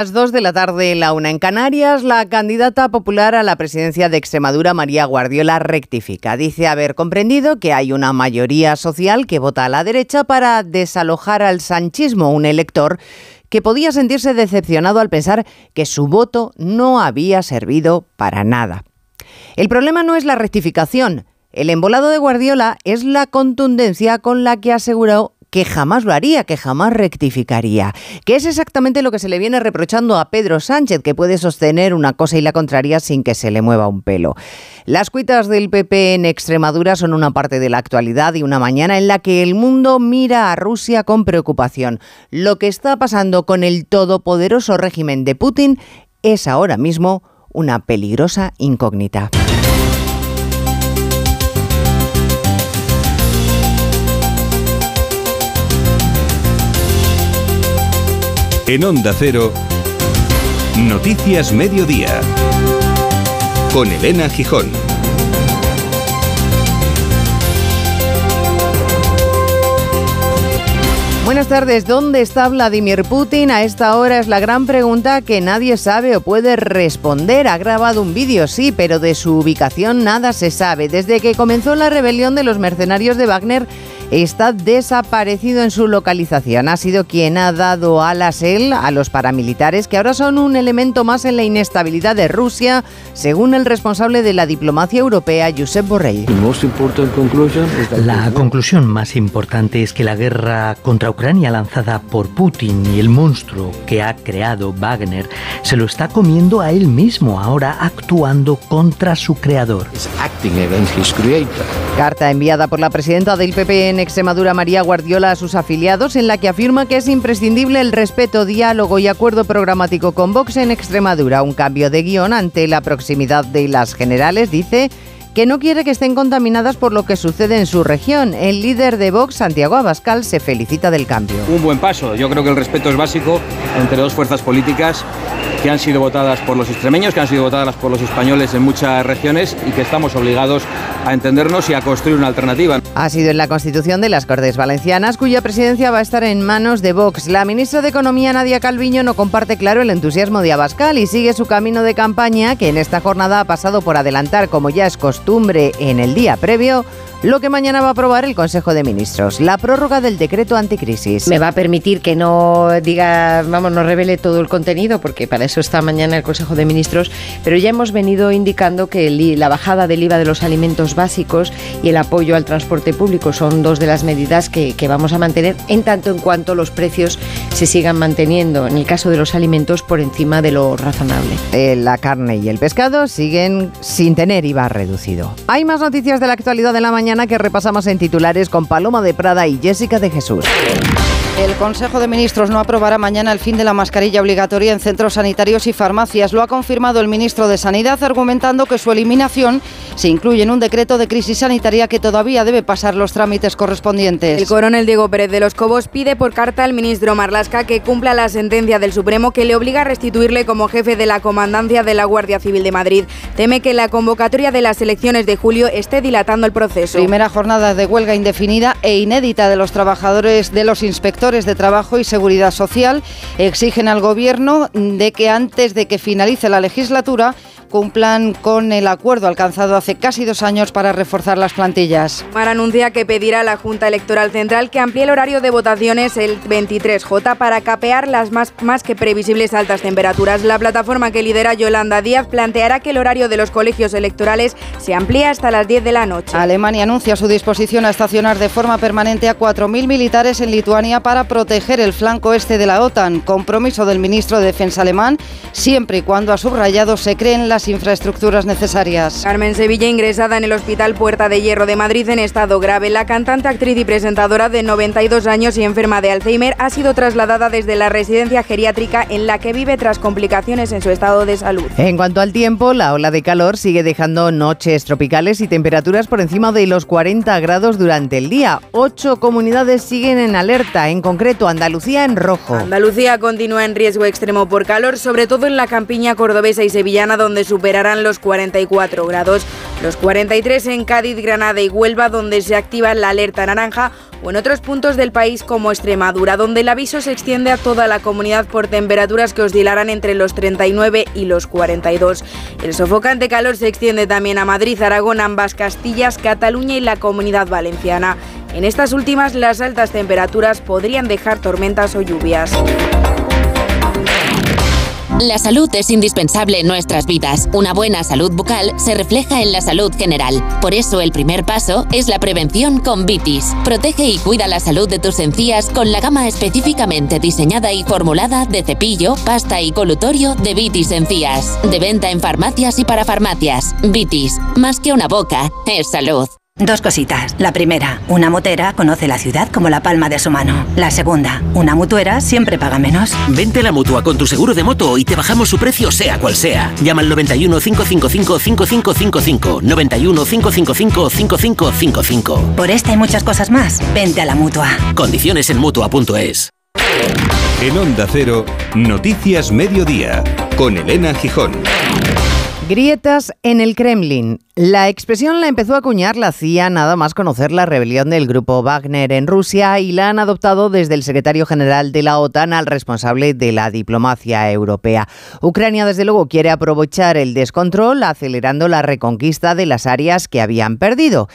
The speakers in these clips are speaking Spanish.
las 2 de la tarde, la una en Canarias, la candidata popular a la presidencia de Extremadura, María Guardiola, rectifica. Dice haber comprendido que hay una mayoría social que vota a la derecha para desalojar al sanchismo, un elector que podía sentirse decepcionado al pensar que su voto no había servido para nada. El problema no es la rectificación. El embolado de Guardiola es la contundencia con la que aseguró que jamás lo haría, que jamás rectificaría, que es exactamente lo que se le viene reprochando a Pedro Sánchez, que puede sostener una cosa y la contraria sin que se le mueva un pelo. Las cuitas del PP en Extremadura son una parte de la actualidad y una mañana en la que el mundo mira a Rusia con preocupación. Lo que está pasando con el todopoderoso régimen de Putin es ahora mismo una peligrosa incógnita. En Onda Cero, Noticias Mediodía, con Elena Gijón. Buenas tardes, ¿dónde está Vladimir Putin? A esta hora es la gran pregunta que nadie sabe o puede responder. Ha grabado un vídeo, sí, pero de su ubicación nada se sabe. Desde que comenzó la rebelión de los mercenarios de Wagner, está desaparecido en su localización. Ha sido quien ha dado alas él a los paramilitares que ahora son un elemento más en la inestabilidad de Rusia, según el responsable de la diplomacia europea, Josep Borrell. La conclusión más importante es que la guerra contra Ucrania lanzada por Putin y el monstruo que ha creado Wagner se lo está comiendo a él mismo, ahora actuando contra su creador. Carta enviada por la presidenta del PP Extremadura, María Guardiola, a sus afiliados, en la que afirma que es imprescindible el respeto, diálogo y acuerdo programático con Vox en Extremadura. Un cambio de guion ante la proximidad de las generales, dice que no quiere que estén contaminadas por lo que sucede en su región. El líder de Vox, Santiago Abascal, se felicita del cambio. Un buen paso. Yo creo que el respeto es básico entre dos fuerzas políticas que han sido votadas por los extremeños, que han sido votadas por los españoles en muchas regiones y que estamos obligados a entendernos y a construir una alternativa. Ha sido en la Constitución de las Cortes Valencianas, cuya presidencia va a estar en manos de Vox. La ministra de Economía, Nadia Calviño, no comparte claro el entusiasmo de Abascal y sigue su camino de campaña, que en esta jornada ha pasado por adelantar, como ya es costumbre en el día previo, lo que mañana va a aprobar el Consejo de Ministros, la prórroga del decreto anticrisis. Me va a permitir que no diga, vamos, no revele todo el contenido, porque para eso está mañana el Consejo de Ministros, pero ya hemos venido indicando que la bajada del IVA de los alimentos básicos y el apoyo al transporte público son dos de las medidas que, que vamos a mantener en tanto en cuanto los precios se sigan manteniendo, en el caso de los alimentos, por encima de lo razonable. Eh, la carne y el pescado siguen sin tener IVA reducido. Hay más noticias de la actualidad de la mañana que repasamos en titulares con Paloma de Prada y Jessica de Jesús. El Consejo de Ministros no aprobará mañana el fin de la mascarilla obligatoria en centros sanitarios y farmacias. Lo ha confirmado el ministro de Sanidad argumentando que su eliminación se incluye en un decreto de crisis sanitaria que todavía debe pasar los trámites correspondientes. El coronel Diego Pérez de los Cobos pide por carta al ministro Marlasca que cumpla la sentencia del Supremo que le obliga a restituirle como jefe de la comandancia de la Guardia Civil de Madrid. Teme que la convocatoria de las elecciones de julio esté dilatando el proceso. Primera jornada de huelga indefinida e inédita de los trabajadores de los inspectores de Trabajo y Seguridad Social exigen al Gobierno de que antes de que finalice la legislatura cumplan con el acuerdo alcanzado hace casi dos años para reforzar las plantillas. Mar anuncia que pedirá a la Junta Electoral Central que amplíe el horario de votaciones el 23J para capear las más, más que previsibles altas temperaturas. La plataforma que lidera Yolanda Díaz planteará que el horario de los colegios electorales se amplíe hasta las 10 de la noche. Alemania anuncia su disposición a estacionar de forma permanente a 4.000 militares en Lituania para proteger el flanco este de la OTAN. Compromiso del ministro de Defensa alemán, siempre y cuando ha subrayado se creen las infraestructuras necesarias. Carmen Sevilla ingresada en el Hospital Puerta de Hierro de Madrid en estado grave. La cantante, actriz y presentadora de 92 años y enferma de Alzheimer ha sido trasladada desde la residencia geriátrica en la que vive tras complicaciones en su estado de salud. En cuanto al tiempo, la ola de calor sigue dejando noches tropicales y temperaturas por encima de los 40 grados durante el día. Ocho comunidades siguen en alerta, en concreto Andalucía en rojo. Andalucía continúa en riesgo extremo por calor, sobre todo en la campiña cordobesa y sevillana, donde superarán los 44 grados. Los 43 en Cádiz, Granada y Huelva, donde se activa la alerta naranja, o en otros puntos del país como Extremadura, donde el aviso se extiende a toda la comunidad por temperaturas que oscilarán entre los 39 y los 42. El sofocante calor se extiende también a Madrid, Aragón, ambas Castillas, Cataluña y la comunidad valenciana. En estas últimas, las altas temperaturas podrían dejar tormentas o lluvias. La salud es indispensable en nuestras vidas. Una buena salud bucal se refleja en la salud general. Por eso el primer paso es la prevención con Vitis. Protege y cuida la salud de tus encías con la gama específicamente diseñada y formulada de cepillo, pasta y colutorio de Vitis Encías. De venta en farmacias y para farmacias. Vitis, más que una boca, es salud. Dos cositas. La primera, una motera conoce la ciudad como la palma de su mano. La segunda, una mutuera siempre paga menos. Vente a la mutua con tu seguro de moto y te bajamos su precio sea cual sea. Llama al 91 555 5555. 91 555 5555. Por esta y muchas cosas más, vente a la mutua. Condiciones en mutua.es. En Onda Cero, Noticias Mediodía, con Elena Gijón. Grietas en el Kremlin. La expresión la empezó a acuñar la CIA nada más conocer la rebelión del grupo Wagner en Rusia y la han adoptado desde el secretario general de la OTAN al responsable de la diplomacia europea. Ucrania, desde luego, quiere aprovechar el descontrol acelerando la reconquista de las áreas que habían perdido.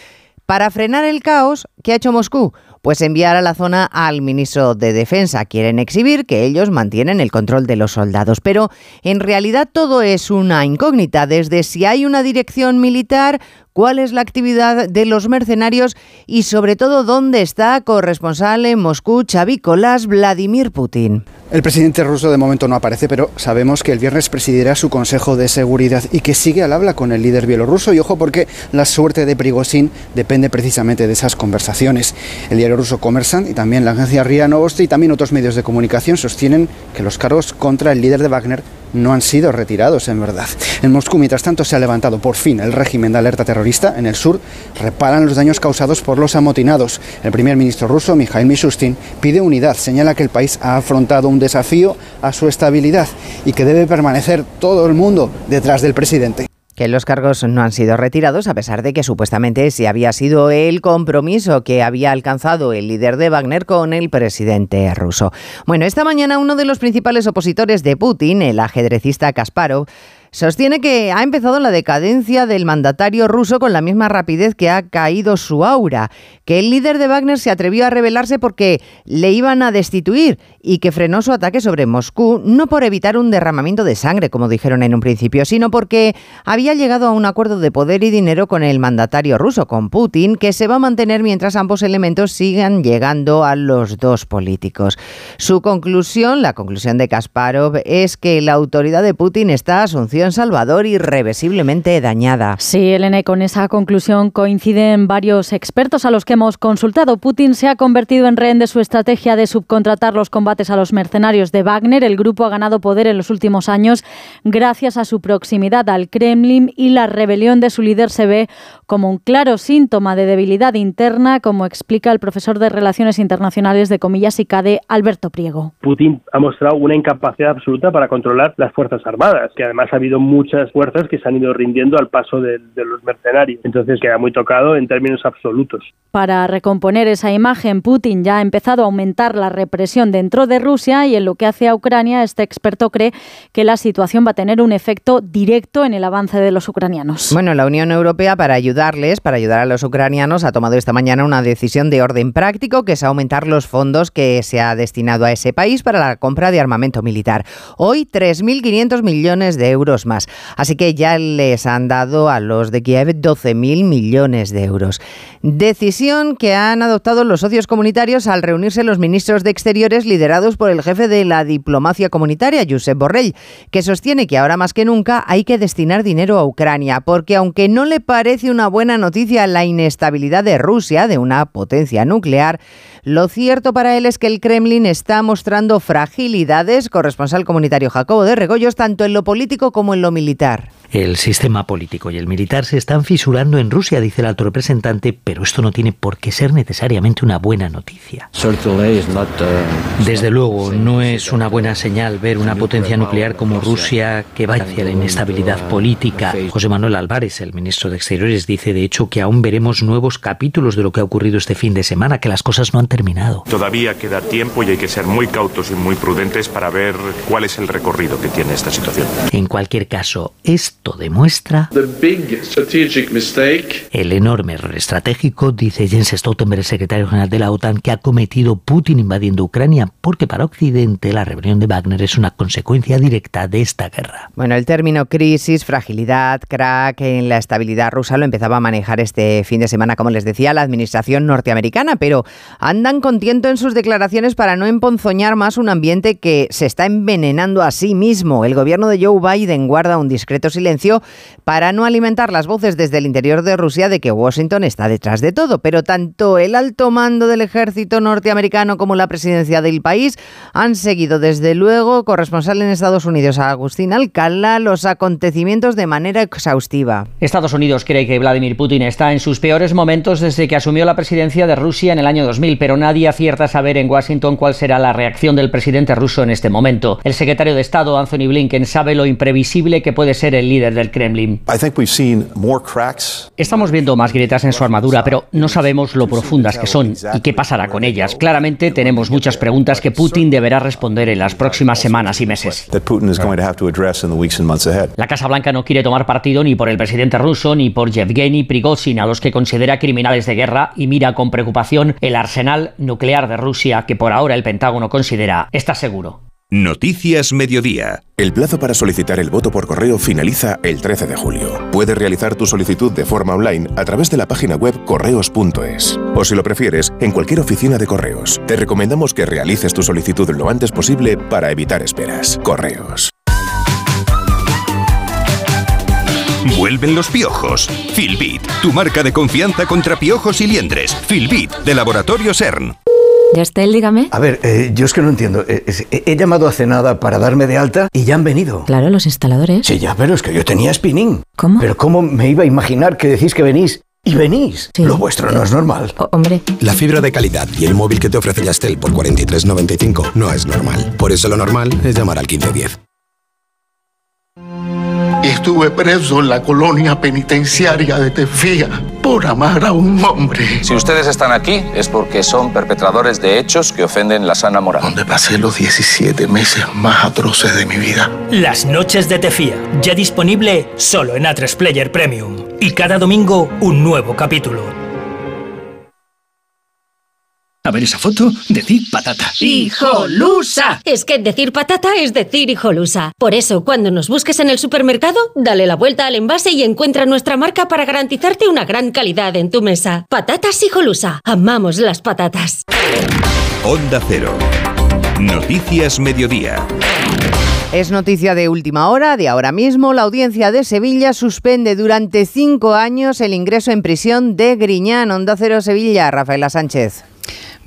Para frenar el caos, ¿qué ha hecho Moscú? Pues enviar a la zona al ministro de Defensa. Quieren exhibir que ellos mantienen el control de los soldados. Pero en realidad todo es una incógnita, desde si hay una dirección militar, cuál es la actividad de los mercenarios y sobre todo dónde está corresponsal en Moscú, Xavi Vladimir Putin. El presidente ruso de momento no aparece, pero sabemos que el viernes presidirá su Consejo de Seguridad y que sigue al habla con el líder bielorruso. Y ojo porque la suerte de Prigozhin depende precisamente de esas conversaciones. El diario ruso Kommersant y también la agencia RIA Novosti y también otros medios de comunicación sostienen que los cargos contra el líder de Wagner no han sido retirados en verdad. En Moscú, mientras tanto, se ha levantado por fin el régimen de alerta terrorista. En el sur reparan los daños causados por los amotinados. El primer ministro ruso, Mikhail Mishustin, pide unidad. Señala que el país ha afrontado un desafío a su estabilidad y que debe permanecer todo el mundo detrás del presidente que los cargos no han sido retirados a pesar de que supuestamente sí había sido el compromiso que había alcanzado el líder de Wagner con el presidente ruso. Bueno, esta mañana uno de los principales opositores de Putin, el ajedrecista Kasparov, Sostiene que ha empezado la decadencia del mandatario ruso con la misma rapidez que ha caído su aura, que el líder de Wagner se atrevió a rebelarse porque le iban a destituir y que frenó su ataque sobre Moscú no por evitar un derramamiento de sangre, como dijeron en un principio, sino porque había llegado a un acuerdo de poder y dinero con el mandatario ruso, con Putin, que se va a mantener mientras ambos elementos sigan llegando a los dos políticos. Su conclusión, la conclusión de Kasparov, es que la autoridad de Putin está asunción Salvador irreversiblemente dañada. Sí, Elena, con esa conclusión coinciden varios expertos a los que hemos consultado. Putin se ha convertido en rehén de su estrategia de subcontratar los combates a los mercenarios de Wagner. El grupo ha ganado poder en los últimos años gracias a su proximidad al Kremlin y la rebelión de su líder se ve como un claro síntoma de debilidad interna, como explica el profesor de Relaciones Internacionales de Comillas y CADE, Alberto Priego. Putin ha mostrado una incapacidad absoluta para controlar las Fuerzas Armadas, que además ha habido muchas fuerzas que se han ido rindiendo al paso de, los mercenarios. Entonces queda muy tocado en términos absolutos. Para recomponer esa imagen, Putin ya ha empezado a aumentar la represión dentro de Rusia y en lo que hace a Ucrania, este experto cree que la situación va a tener un efecto directo en el avance de los ucranianos. Bueno, la Unión Europea para ayudarles, para ayudar a los ucranianos, ha tomado esta mañana una decisión de orden práctico que es aumentar los fondos que se ha destinado a ese país para la compra de armamento militar. Hoy 3.500 millones de euros más. Así que ya les han dado a los de Kiev 12.000 millones de euros. Decisión que han adoptado los socios comunitarios al reunirse los ministros de Exteriores liderados por el jefe de la diplomacia comunitaria, Josep Borrell, que sostiene que ahora más que nunca hay que destinar dinero a Ucrania, porque aunque no le parece una buena noticia la inestabilidad de Rusia, de una potencia nuclear, lo cierto para él es que el Kremlin está mostrando fragilidades, corresponsal comunitario Jacobo de Regoyos, tanto en lo político como en lo militar. El sistema político y el militar se están fisurando en Rusia, dice el alto representante, pero esto no tiene por qué ser necesariamente una buena noticia. Desde luego, no es una buena señal ver una potencia nuclear como Rusia que va hacia la inestabilidad política. José Manuel Álvarez, el ministro de Exteriores, dice de hecho que aún veremos nuevos capítulos de lo que ha ocurrido este fin de semana, que las cosas no han terminado. Todavía queda tiempo y hay que ser muy cautos y muy prudentes para ver cuál es el recorrido que tiene esta situación. En cualquier caso, esto demuestra el enorme error estratégico, dice Jens Stoltenberg, el secretario general de la OTAN, que ha cometido Putin invadiendo Ucrania, porque para Occidente la rebelión de Wagner es una consecuencia directa de esta guerra. Bueno, el término crisis, fragilidad, crack en la estabilidad rusa lo empezaba a manejar este fin de semana, como les decía, la administración norteamericana, pero andan con tiento en sus declaraciones para no emponzoñar más un ambiente que se está envenenando a sí mismo. El gobierno de Joe Biden guarda un discreto silencio para no alimentar las voces desde el interior de Rusia de que Washington está detrás de todo, pero tanto el alto mando del ejército norteamericano como la presidencia del país han seguido desde luego, corresponsal en Estados Unidos, Agustín Alcalá, los acontecimientos de manera exhaustiva. Estados Unidos cree que Vladimir Putin está en sus peores momentos desde que asumió la presidencia de Rusia en el año 2000, pero nadie acierta a saber en Washington cuál será la reacción del presidente ruso en este momento. El secretario de Estado, Anthony Blinken, sabe lo imprevisible que puede ser el líder del Kremlin. Estamos viendo más grietas en su armadura, pero no sabemos lo profundas que son y qué pasará con ellas. Claramente tenemos muchas preguntas que Putin deberá responder en las próximas semanas y meses. La Casa Blanca no quiere tomar partido ni por el presidente ruso ni por Yevgeny Prigozhin, a los que considera criminales de guerra y mira con preocupación el arsenal nuclear de Rusia que por ahora el Pentágono considera está seguro. Noticias Mediodía. El plazo para solicitar el voto por correo finaliza el 13 de julio. Puedes realizar tu solicitud de forma online a través de la página web correos.es. O si lo prefieres, en cualquier oficina de correos. Te recomendamos que realices tu solicitud lo antes posible para evitar esperas. Correos. Vuelven los piojos. Filbit, tu marca de confianza contra piojos y liendres. Filbit, de Laboratorio CERN. Yastel, dígame. A ver, eh, yo es que no entiendo. Eh, he, he llamado hace nada para darme de alta y ya han venido. Claro, los instaladores. Sí, ya, pero es que yo tenía spinning. ¿Cómo? Pero ¿cómo me iba a imaginar que decís que venís? Y venís. Lo vuestro no es normal. hombre. La fibra de calidad y el móvil que te ofrece Yastel por 43.95 no es normal. Por eso lo normal es llamar al 1510. Estuve preso en la colonia penitenciaria de Tefía por amar a un hombre. Si ustedes están aquí es porque son perpetradores de hechos que ofenden la sana moral. Donde pasé los 17 meses más atroces de mi vida. Las noches de Tefía, ya disponible solo en A3 Player Premium. Y cada domingo un nuevo capítulo. A ver esa foto, decir patata. ¡Hijolusa! Es que decir patata es decir hijolusa. Por eso, cuando nos busques en el supermercado, dale la vuelta al envase y encuentra nuestra marca para garantizarte una gran calidad en tu mesa. Patatas hijolusa. Amamos las patatas. Onda Cero. Noticias Mediodía. Es noticia de última hora, de ahora mismo. La audiencia de Sevilla suspende durante cinco años el ingreso en prisión de Griñán. Onda Cero Sevilla, Rafaela Sánchez.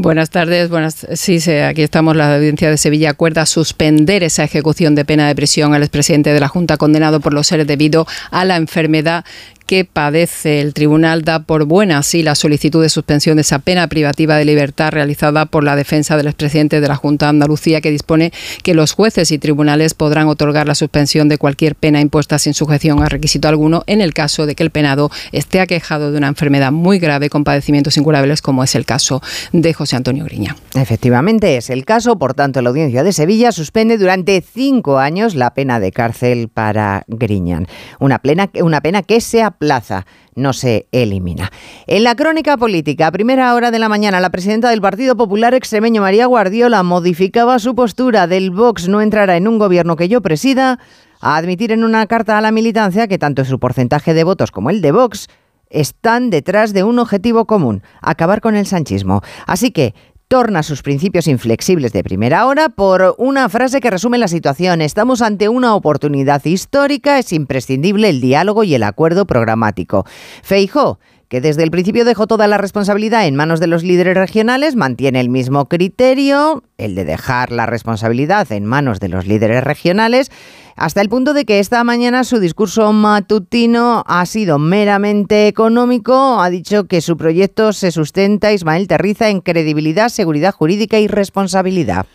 Buenas tardes. Buenas, sí, aquí estamos. La audiencia de Sevilla acuerda suspender esa ejecución de pena de prisión al expresidente de la Junta condenado por los seres debido a la enfermedad que padece. El tribunal da por buena así la solicitud de suspensión de esa pena privativa de libertad realizada por la defensa del expresidente de la Junta de Andalucía, que dispone que los jueces y tribunales podrán otorgar la suspensión de cualquier pena impuesta sin sujeción a requisito alguno en el caso de que el penado esté aquejado de una enfermedad muy grave con padecimientos incurables, como es el caso de José Antonio Griña. Efectivamente es el caso, por tanto la audiencia de Sevilla suspende durante cinco años la pena de cárcel para Griñán. Una, una pena que se aplaza, no se elimina. En la crónica política, a primera hora de la mañana, la presidenta del Partido Popular extremeño María Guardiola modificaba su postura del Vox no entrará en un gobierno que yo presida a admitir en una carta a la militancia que tanto su porcentaje de votos como el de Vox están detrás de un objetivo común, acabar con el sanchismo. Así que torna sus principios inflexibles de primera hora por una frase que resume la situación. Estamos ante una oportunidad histórica, es imprescindible el diálogo y el acuerdo programático. Feijó que desde el principio dejó toda la responsabilidad en manos de los líderes regionales, mantiene el mismo criterio, el de dejar la responsabilidad en manos de los líderes regionales, hasta el punto de que esta mañana su discurso matutino ha sido meramente económico. Ha dicho que su proyecto se sustenta, Ismael Terriza, en credibilidad, seguridad jurídica y responsabilidad.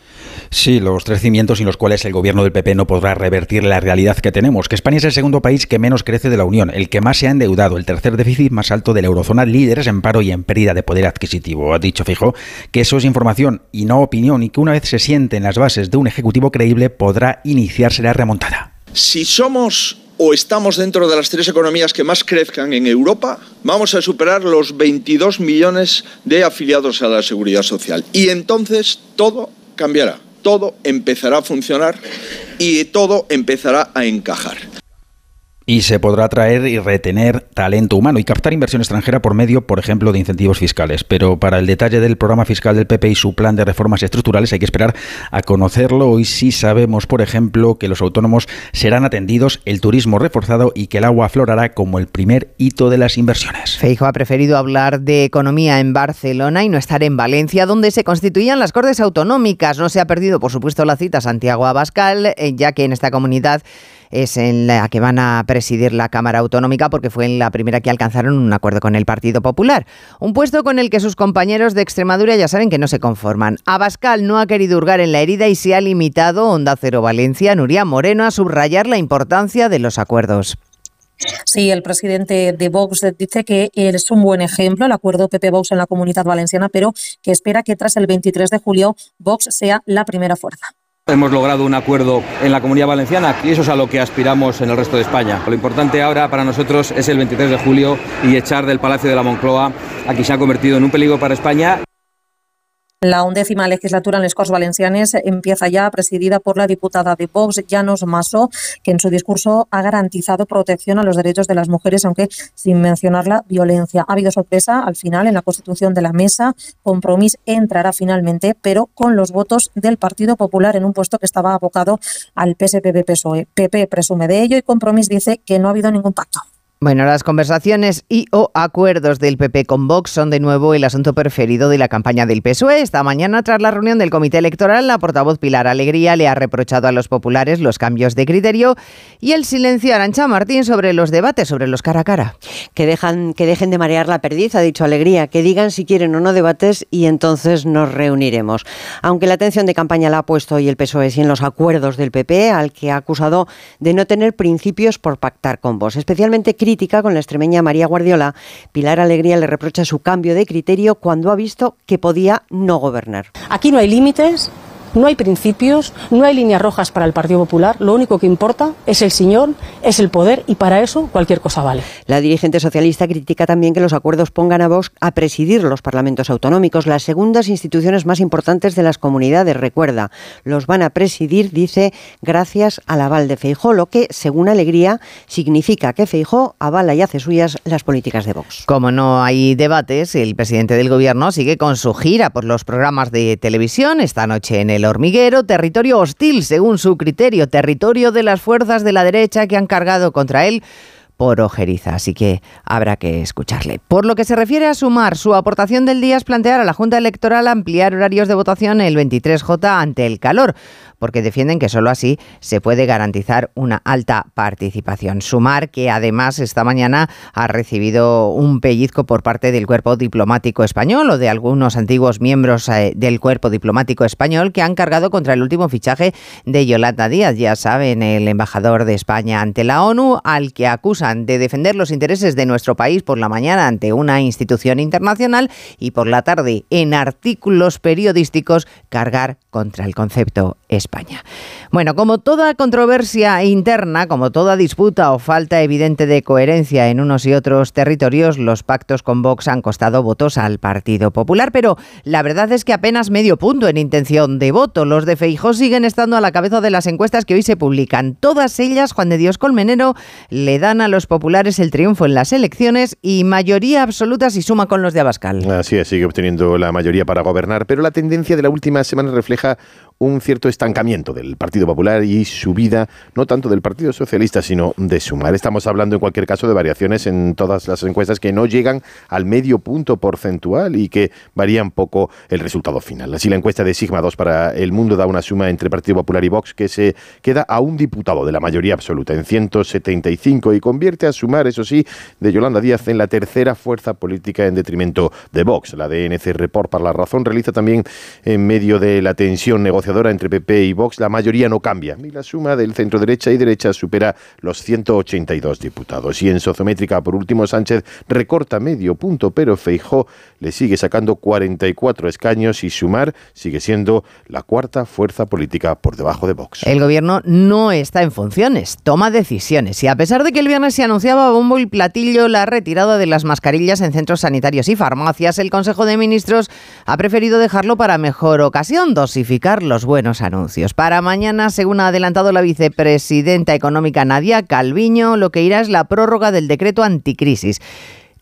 Sí, los tres cimientos sin los cuales el gobierno del PP no podrá revertir la realidad que tenemos, que España es el segundo país que menos crece de la Unión, el que más se ha endeudado, el tercer déficit más alto de la eurozona, líderes en paro y en pérdida de poder adquisitivo. Ha dicho Fijo que eso es información y no opinión y que una vez se siente en las bases de un ejecutivo creíble podrá iniciarse la remontada. Si somos o estamos dentro de las tres economías que más crezcan en Europa, vamos a superar los 22 millones de afiliados a la seguridad social. Y entonces todo cambiará todo empezará a funcionar y todo empezará a encajar y se podrá atraer y retener talento humano y captar inversión extranjera por medio, por ejemplo, de incentivos fiscales. Pero para el detalle del programa fiscal del PP y su plan de reformas estructurales hay que esperar a conocerlo. Hoy sí sabemos, por ejemplo, que los autónomos serán atendidos, el turismo reforzado y que el agua aflorará como el primer hito de las inversiones. Feijo ha preferido hablar de economía en Barcelona y no estar en Valencia, donde se constituían las Cortes Autonómicas. No se ha perdido, por supuesto, la cita Santiago Abascal, eh, ya que en esta comunidad es en la que van a presidir la Cámara Autonómica porque fue en la primera que alcanzaron un acuerdo con el Partido Popular. Un puesto con el que sus compañeros de Extremadura ya saben que no se conforman. Abascal no ha querido hurgar en la herida y se ha limitado, Onda Cero Valencia, Nuria Moreno, a subrayar la importancia de los acuerdos. Sí, el presidente de Vox dice que es un buen ejemplo el acuerdo PP-Vox en la comunidad valenciana, pero que espera que tras el 23 de julio Vox sea la primera fuerza. Hemos logrado un acuerdo en la comunidad valenciana y eso es a lo que aspiramos en el resto de España. Lo importante ahora para nosotros es el 23 de julio y echar del Palacio de la Moncloa a quien se ha convertido en un peligro para España. La undécima legislatura en les Corts Valencianes empieza ya, presidida por la diputada de Vox, Llanos Maso, que en su discurso ha garantizado protección a los derechos de las mujeres, aunque sin mencionar la violencia. Ha habido sorpresa al final en la constitución de la mesa. Compromís entrará finalmente, pero con los votos del Partido Popular en un puesto que estaba abocado al PSPB-PSOE. PP presume de ello y Compromís dice que no ha habido ningún pacto. Bueno, las conversaciones y o acuerdos del PP con Vox son de nuevo el asunto preferido de la campaña del PSOE. Esta mañana, tras la reunión del Comité Electoral, la portavoz Pilar Alegría le ha reprochado a los populares los cambios de criterio y el silencio a Arancha Martín sobre los debates, sobre los cara a cara. Que, dejan, que dejen de marear la perdiz, ha dicho Alegría, que digan si quieren o no debates y entonces nos reuniremos. Aunque la atención de campaña la ha puesto hoy el PSOE y en los acuerdos del PP, al que ha acusado de no tener principios por pactar con Vox, especialmente con la extremeña María Guardiola, Pilar Alegría le reprocha su cambio de criterio cuando ha visto que podía no gobernar. Aquí no hay límites, no hay principios, no hay líneas rojas para el Partido Popular. Lo único que importa es el señor, es el poder y para eso cualquier cosa vale. La dirigente socialista critica también que los acuerdos pongan a Vox a presidir los parlamentos autonómicos, las segundas instituciones más importantes de las comunidades. Recuerda, los van a presidir, dice, gracias al aval de Feijó, lo que, según Alegría, significa que Feijó avala y hace suyas las políticas de Vox. Como no hay debates, el presidente del gobierno sigue con su gira por los programas de televisión esta noche en el hormiguero, territorio hostil según su criterio, territorio de las fuerzas de la derecha que han cargado contra él por ojeriza, así que habrá que escucharle. Por lo que se refiere a sumar, su aportación del día es plantear a la Junta Electoral ampliar horarios de votación el 23J ante el calor, porque defienden que solo así se puede garantizar una alta participación. Sumar que además esta mañana ha recibido un pellizco por parte del cuerpo diplomático español o de algunos antiguos miembros eh, del cuerpo diplomático español que han cargado contra el último fichaje de Yolanda Díaz, ya saben, el embajador de España ante la ONU, al que acusan de defender los intereses de nuestro país por la mañana ante una institución internacional y por la tarde en artículos periodísticos cargar contra el concepto español. Bueno, como toda controversia interna, como toda disputa o falta evidente de coherencia en unos y otros territorios, los pactos con Vox han costado votos al Partido Popular, pero la verdad es que apenas medio punto en intención de voto. Los de Feijó siguen estando a la cabeza de las encuestas que hoy se publican. Todas ellas, Juan de Dios Colmenero, le dan a los populares el triunfo en las elecciones y mayoría absoluta si suma con los de Abascal. Así es, sigue obteniendo la mayoría para gobernar, pero la tendencia de la última semana refleja un cierto estancamiento del Partido Popular y subida no tanto del Partido Socialista, sino de Sumar. Estamos hablando en cualquier caso de variaciones en todas las encuestas que no llegan al medio punto porcentual y que varían poco el resultado final. Así la encuesta de Sigma 2 para el mundo da una suma entre Partido Popular y Vox que se queda a un diputado de la mayoría absoluta en 175 y convierte a Sumar, eso sí, de Yolanda Díaz en la tercera fuerza política en detrimento de Vox. La DNC Report para la razón realiza también en medio de la tensión negociadora entre PP y Vox, la mayoría no cambia y la suma del centro derecha y derecha supera los 182 diputados. Y en sozométrica, por último, Sánchez recorta medio punto, pero Feijó le sigue sacando 44 escaños y Sumar sigue siendo la cuarta fuerza política por debajo de Vox. El gobierno no está en funciones, toma decisiones y a pesar de que el viernes se anunciaba bombo y platillo la retirada de las mascarillas en centros sanitarios y farmacias, el Consejo de Ministros ha preferido dejarlo para mejor ocasión, dosificar los buenos anuncios. Para mañana, según ha adelantado la vicepresidenta económica Nadia Calviño, lo que irá es la prórroga del decreto anticrisis.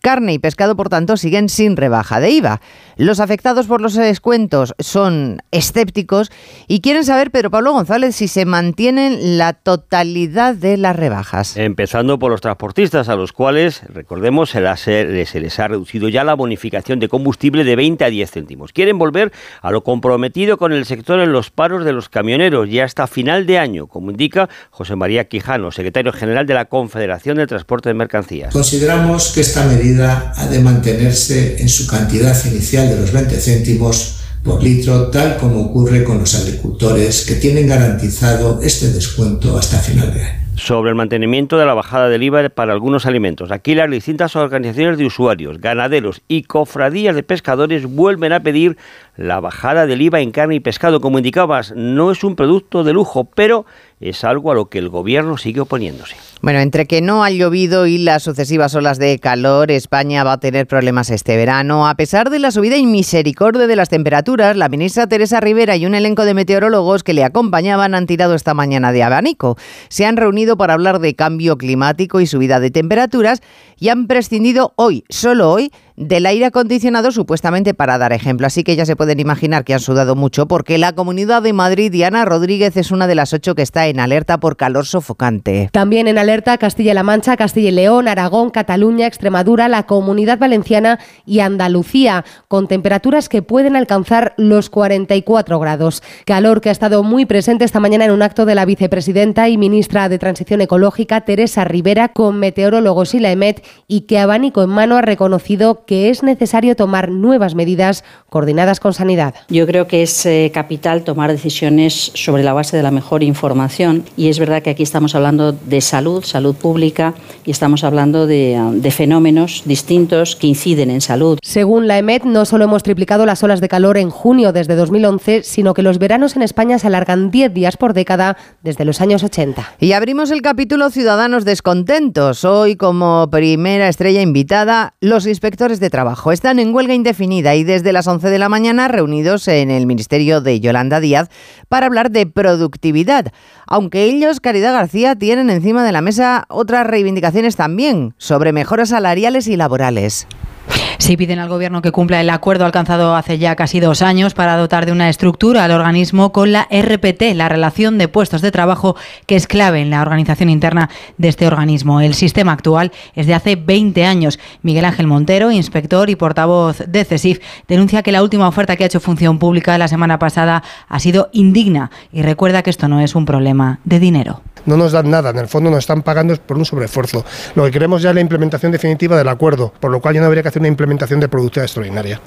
Carne y pescado, por tanto, siguen sin rebaja de IVA. Los afectados por los descuentos son escépticos y quieren saber, Pedro Pablo González, si se mantienen la totalidad de las rebajas. Empezando por los transportistas, a los cuales, recordemos, se les, ha reducido ya la bonificación de combustible de 20 a 10 céntimos. Quieren volver a lo comprometido con el sector en los paros de los camioneros ya hasta final de año, como indica José María Quijano, secretario general de la Confederación de Transporte de Mercancías. Consideramos que esta medida ha de mantenerse en su cantidad inicial de los 20 céntimos por litro, tal como ocurre con los agricultores que tienen garantizado este descuento hasta final de año sobre el mantenimiento de la bajada del IVA para algunos alimentos. Aquí las distintas organizaciones de usuarios, ganaderos y cofradías de pescadores vuelven a pedir la bajada del IVA en carne y pescado. Como indicabas, no es un producto de lujo, pero es algo a lo que el gobierno sigue oponiéndose. Bueno, entre que no ha llovido y las sucesivas olas de calor, España va a tener problemas este verano. A pesar de la subida y misericordia de las temperaturas, la ministra Teresa Rivera y un elenco de meteorólogos que le acompañaban han tirado esta mañana de abanico. Se han reunido para hablar de cambio climático y subida de temperaturas y han prescindido hoy, solo hoy, del aire acondicionado supuestamente para dar ejemplo. Así que ya se pueden imaginar que han sudado mucho porque la Comunidad de Madrid, Diana Rodríguez, es una de las ocho que está en alerta por calor sofocante. También en alerta Castilla-La Mancha, Castilla y León, Aragón, Cataluña, Extremadura, la Comunidad Valenciana y Andalucía, con temperaturas que pueden alcanzar los 44 grados. Calor que ha estado muy presente esta mañana en un acto de la vicepresidenta y ministra de Transición Ecológica, Teresa Rivera, con meteorólogos y la EMET, y que abanico en mano ha reconocido que es necesario tomar nuevas medidas coordinadas con sanidad. Yo creo que es eh, capital tomar decisiones sobre la base de la mejor información y es verdad que aquí estamos hablando de salud, salud pública y estamos hablando de, ah, de fenómenos distintos que inciden en salud. Según la EMET, no solo hemos triplicado las olas de calor en junio desde 2011, sino que los veranos en España se alargan 10 días por década desde los años 80. Y abrimos el capítulo Ciudadanos descontentos. Hoy, como primera estrella invitada, los inspectores de trabajo. Están en huelga indefinida y desde las 11 de la mañana reunidos en el Ministerio de Yolanda Díaz para hablar de productividad. Aunque ellos, Caridad García, tienen encima de la mesa otras reivindicaciones también sobre mejoras salariales y laborales. Sí piden al Gobierno que cumpla el acuerdo alcanzado hace ya casi dos años para dotar de una estructura al organismo con la RPT, la relación de puestos de trabajo, que es clave en la organización interna de este organismo. El sistema actual es de hace 20 años. Miguel Ángel Montero, inspector y portavoz de CESIF, denuncia que la última oferta que ha hecho Función Pública la semana pasada ha sido indigna y recuerda que esto no es un problema de dinero no nos dan nada, en el fondo nos están pagando por un sobreesfuerzo. Lo que queremos ya es la implementación definitiva del acuerdo, por lo cual ya no habría que hacer una implementación de productividad extraordinaria.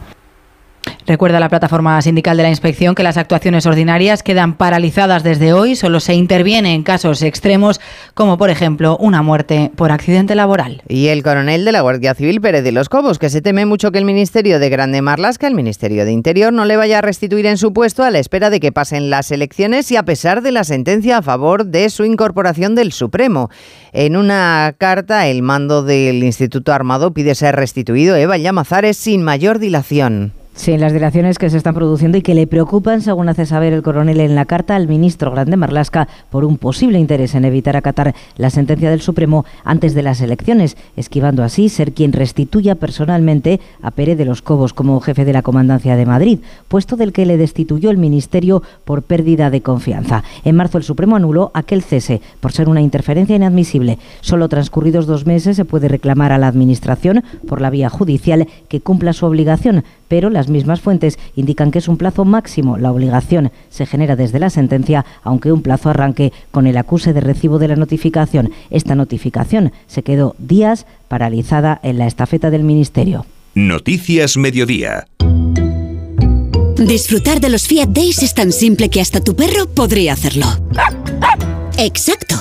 Recuerda la plataforma sindical de la inspección que las actuaciones ordinarias quedan paralizadas desde hoy, solo se interviene en casos extremos como por ejemplo una muerte por accidente laboral. Y el coronel de la Guardia Civil Pérez de los Cobos, que se teme mucho que el Ministerio de Grande Marlasca, el Ministerio de Interior, no le vaya a restituir en su puesto a la espera de que pasen las elecciones y a pesar de la sentencia a favor de su incorporación del Supremo. En una carta, el mando del Instituto Armado pide ser restituido Eva Llamazares sin mayor dilación. Sí, las dilaciones que se están produciendo y que le preocupan, según hace saber el coronel en la carta al ministro Grande Marlasca, por un posible interés en evitar acatar la sentencia del Supremo antes de las elecciones, esquivando así ser quien restituya personalmente a Pérez de los Cobos como jefe de la Comandancia de Madrid, puesto del que le destituyó el ministerio por pérdida de confianza. En marzo el Supremo anuló aquel cese por ser una interferencia inadmisible. Solo transcurridos dos meses se puede reclamar a la Administración por la vía judicial que cumpla su obligación pero las mismas fuentes indican que es un plazo máximo. La obligación se genera desde la sentencia, aunque un plazo arranque con el acuse de recibo de la notificación. Esta notificación se quedó días paralizada en la estafeta del Ministerio. Noticias Mediodía. Disfrutar de los Fiat Days es tan simple que hasta tu perro podría hacerlo. Exacto.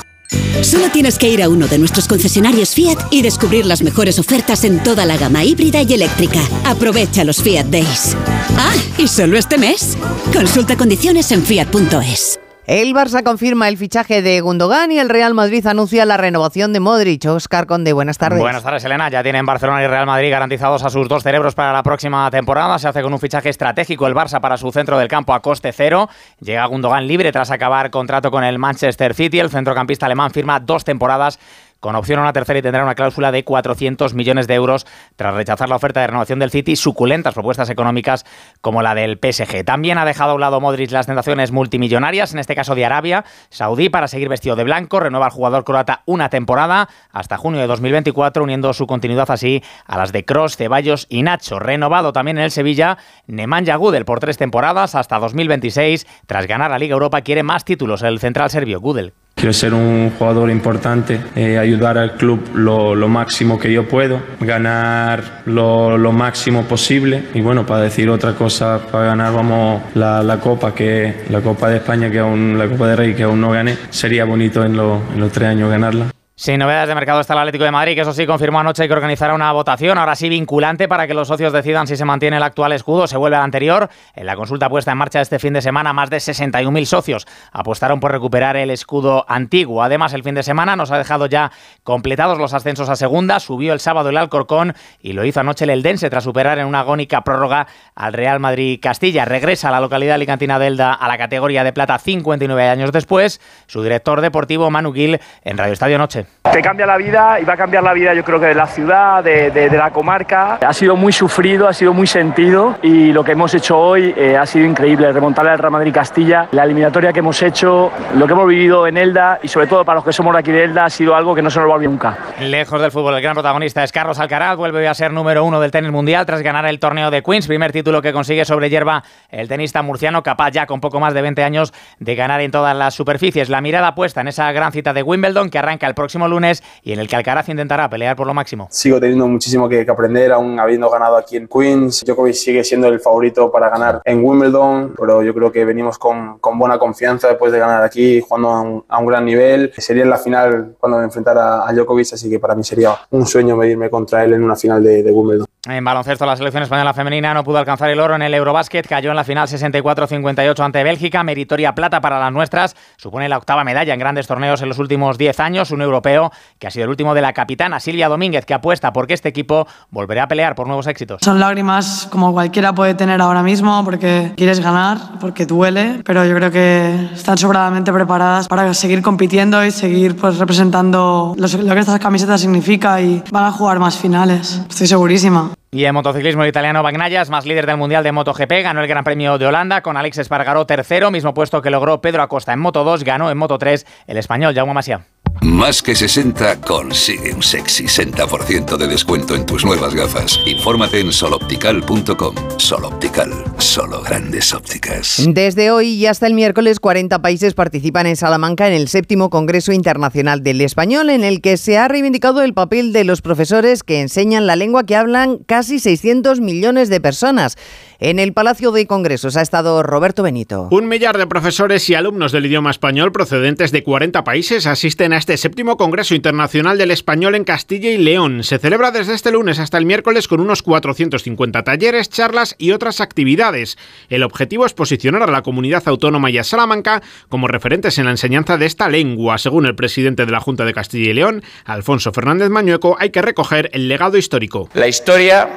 Solo tienes que ir a uno de nuestros concesionarios Fiat y descubrir las mejores ofertas en toda la gama híbrida y eléctrica. Aprovecha los Fiat Days. Ah, y solo este mes. Consulta condiciones en fiat.es. El Barça confirma el fichaje de Gundogan y el Real Madrid anuncia la renovación de Modric. Oscar Conde, buenas tardes. Buenas tardes, Elena. Ya tienen Barcelona y Real Madrid garantizados a sus dos cerebros para la próxima temporada. Se hace con un fichaje estratégico el Barça para su centro del campo a coste cero. Llega Gundogan libre tras acabar contrato con el Manchester City. El centrocampista alemán firma dos temporadas con opción a una tercera y tendrá una cláusula de 400 millones de euros tras rechazar la oferta de renovación del City, suculentas propuestas económicas como la del PSG. También ha dejado a lado Modric las tentaciones multimillonarias, en este caso de Arabia Saudí, para seguir vestido de blanco, renueva al jugador croata una temporada hasta junio de 2024, uniendo su continuidad así a las de Cross, Ceballos y Nacho. Renovado también en el Sevilla, Nemanja Gudel por tres temporadas hasta 2026, tras ganar la Liga Europa quiere más títulos el central serbio Gudel. Quiero ser un jugador importante, eh, ayudar al club lo, máximo que yo puedo, ganar lo, máximo posible y bueno, para decir otra cosa, para ganar vamos la, Copa, que la Copa de España, que aún la Copa de Rey que aún no gané, sería bonito en, en los tres años ganarla. Sin novedades de mercado está el Atlético de Madrid, que eso sí confirmó anoche que organizará una votación, ahora sí vinculante, para que los socios decidan si se mantiene el actual escudo o se vuelve al anterior. En la consulta puesta en marcha este fin de semana, más de 61.000 socios apostaron por recuperar el escudo antiguo. Además, el fin de semana nos ha dejado ya completados los ascensos a segunda. Subió el sábado el Alcorcón y lo hizo anoche el Eldense tras superar en una agónica prórroga al Real Madrid Castilla. Regresa a la localidad alicantina de Elda a la categoría de plata 59 años después. Su director deportivo, Manu Gil, en Radio Estadio Noche. Te cambia la vida y va a cambiar la vida yo creo que de la ciudad, de, la comarca. Ha sido muy sufrido, ha sido muy sentido y lo que hemos hecho hoy eh, ha sido increíble. Remontarle al Real Madrid Castilla, la eliminatoria que hemos hecho, lo que hemos vivido en Elda y sobre todo para los que somos de aquí de Elda ha sido algo que no se nos va a olvidar nunca. Lejos del fútbol, el gran protagonista es Carlos Alcaraz, vuelve a ser número uno del tenis mundial tras ganar el torneo de Queens, primer título que consigue sobre hierba el tenista murciano, capaz ya con poco más de 20 años de ganar en todas las superficies. La mirada puesta en esa gran cita de Wimbledon que arranca el próximo lunes y en el que Alcaraz intentará pelear por lo máximo. Sigo teniendo muchísimo que, aprender, aún habiendo ganado aquí en Queens. Djokovic sigue siendo el favorito para ganar en Wimbledon, pero yo creo que venimos con, con buena confianza después de ganar aquí, jugando a un, a un, gran nivel. Sería en la final cuando me enfrentara a Djokovic, así que para mí sería un sueño medirme contra él en una final de, de Wimbledon. En baloncesto, la selección española femenina no pudo alcanzar el oro en el Eurobásquet, cayó en la final 64-58 ante Bélgica, meritoria plata para las nuestras, supone la octava medalla en grandes torneos en los últimos 10 años, un europeo que ha sido el último de la capitana Silvia Domínguez, que apuesta porque este equipo volverá a pelear por nuevos éxitos. Son lágrimas como cualquiera puede tener ahora mismo, porque quieres ganar, porque duele, pero yo creo que están sobradamente preparadas para seguir compitiendo y seguir pues, representando lo que estas camisetas significa y van a jugar más finales, estoy segurísima. Y en motociclismo el italiano Bagnaia es más líder del Mundial de MotoGP, ganó el Gran Premio de Holanda con Alex Espargaró tercero, mismo puesto que logró Pedro Acosta en Moto 2, ganó en Moto 3 el español Jaume Masia. Más que 60 consigue un sexy 60% de descuento en tus nuevas gafas. Infórmate en soloptical.com. Soloptical, solo grandes ópticas. Desde hoy y hasta el miércoles, 40 países participan en Salamanca en el séptimo Congreso Internacional del Español, en el que se ha reivindicado el papel de los profesores que enseñan la lengua que hablan casi 600 millones de personas. En el Palacio de Congresos ha estado Roberto Benito. Un millar de profesores y alumnos del idioma español procedentes de 40 países asisten a este séptimo Congreso Internacional del Español en Castilla y León. Se celebra desde este lunes hasta el miércoles con unos 450 talleres, charlas y otras actividades. El objetivo es posicionar a la comunidad autónoma y a Salamanca como referentes en la enseñanza de esta lengua. Según el presidente de la Junta de Castilla y León, Alfonso Fernández Mañueco, hay que recoger el legado histórico. La historia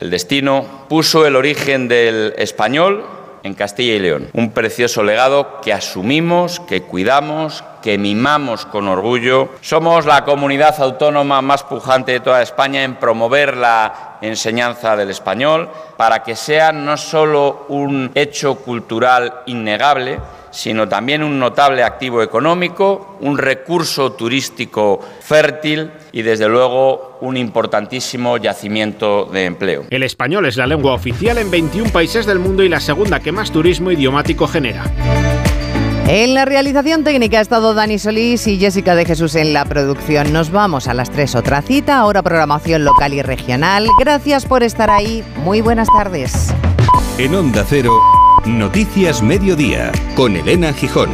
El destino puso el origen del español en Castilla y León. Un precioso legado que asumimos, que cuidamos, que mimamos con orgullo. Somos la comunidad autónoma más pujante de toda España en promover la enseñanza del español para que sea no solo un hecho cultural innegable, sino también un notable activo económico, un recurso turístico fértil y desde luego un importantísimo yacimiento de empleo. El español es la lengua oficial en 21 países del mundo y la segunda que más turismo idiomático genera. En la realización técnica ha estado Dani Solís y Jessica de Jesús en la producción. Nos vamos a las 3 otra cita, ahora programación local y regional. Gracias por estar ahí. Muy buenas tardes. En Onda Cero, Noticias Mediodía, con Elena Gijón.